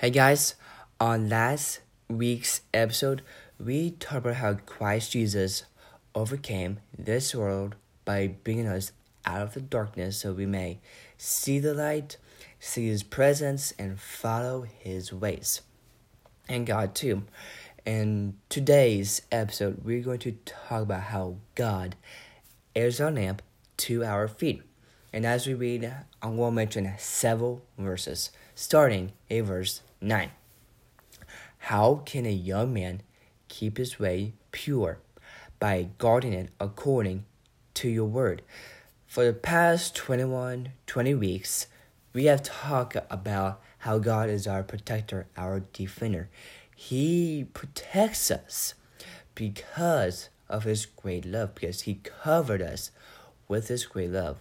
Hey guys, on last week's episode, we talked about how Christ Jesus overcame this world by bringing us out of the darkness so we may see the light, see His presence, and follow His ways. And God too. In today's episode, we're going to talk about how God is our lamp to our feet. And as we read, I will mention several verses, starting in verse 9. How can a young man keep his way pure? By guarding it according to your word. For the past 21, 20 weeks, we have talked about how God is our protector, our defender. He protects us because of His great love, because He covered us with His great love.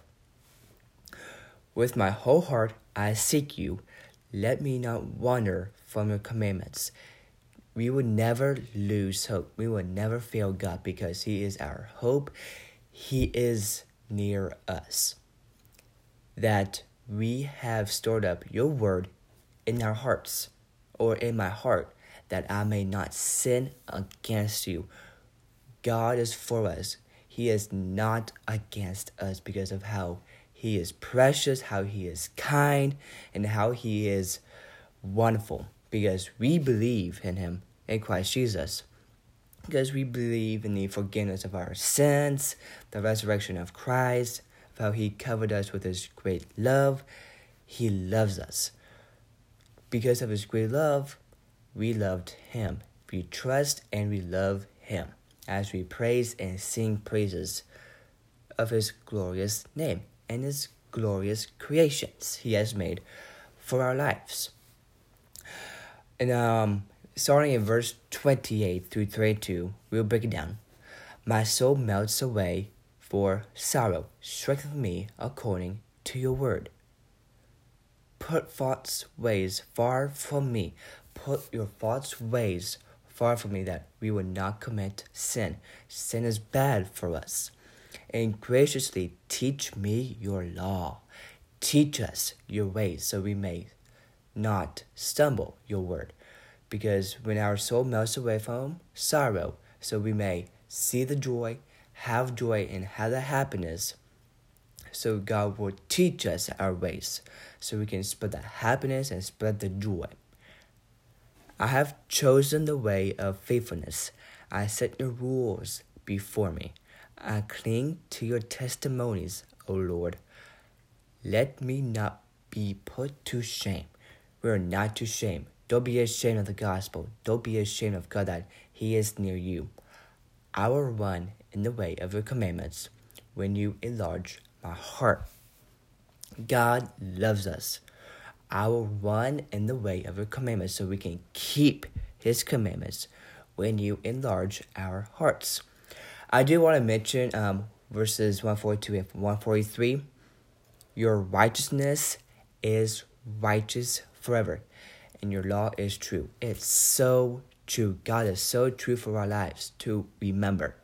With my whole heart I seek you. Let me not wander from your commandments. We will never lose hope. We will never fail God because He is our hope. He is near us. That we have stored up your word in our hearts or in my heart that I may not sin against you. God is for us. He is not against us because of how He is precious, how He is kind, and how He is wonderful. Because we believe in Him, in Christ Jesus. Because we believe in the forgiveness of our sins, the resurrection of Christ, how He covered us with His great love. He loves us. Because of His great love, we loved Him. We trust and we love Him as we praise and sing praises of His glorious name and His glorious creations He has made for our lives. And um, starting in verse 28 through 32, we'll break it down. My soul melts away for sorrow. Strengthen me according to your word. Put thoughts ways far from me. Put your thoughts ways far from me that we will not commit sin. Sin is bad for us. And graciously teach me your law. Teach us your ways so we may not stumble your word. Because when our soul melts away from sorrow, so we may see the joy, have joy, and have the happiness. So God will teach us our ways so we can spread the happiness and spread the joy. I have chosen the way of faithfulness. I set your rules before me. I cling to your testimonies, O Lord. Let me not be put to shame. We are not to shame. Don't be ashamed of the gospel. Don't be ashamed of God that He is near you. I will run in the way of your commandments when you enlarge my heart. God loves us. I will run in the way of your commandments so we can keep his commandments when you enlarge our hearts. I do want to mention um, verses 142 and 143. Your righteousness is righteous forever, and your law is true. It's so true. God is so true for our lives to remember.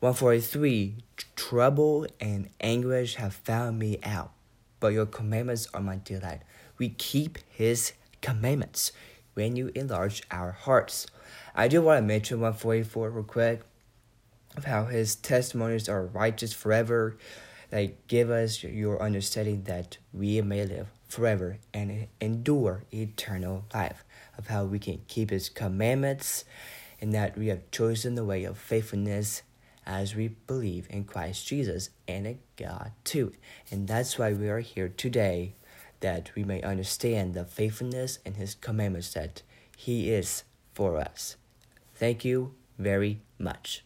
143 Trouble and anguish have found me out, but your commandments are my delight we keep His commandments when you enlarge our hearts. I do want to mention 144 real quick of how His testimonies are righteous forever. They give us your understanding that we may live forever and endure eternal life, of how we can keep His commandments, and that we have chosen the way of faithfulness as we believe in Christ Jesus and in God too. And that's why we are here today that we may understand the faithfulness and his commandments that he is for us. Thank you very much.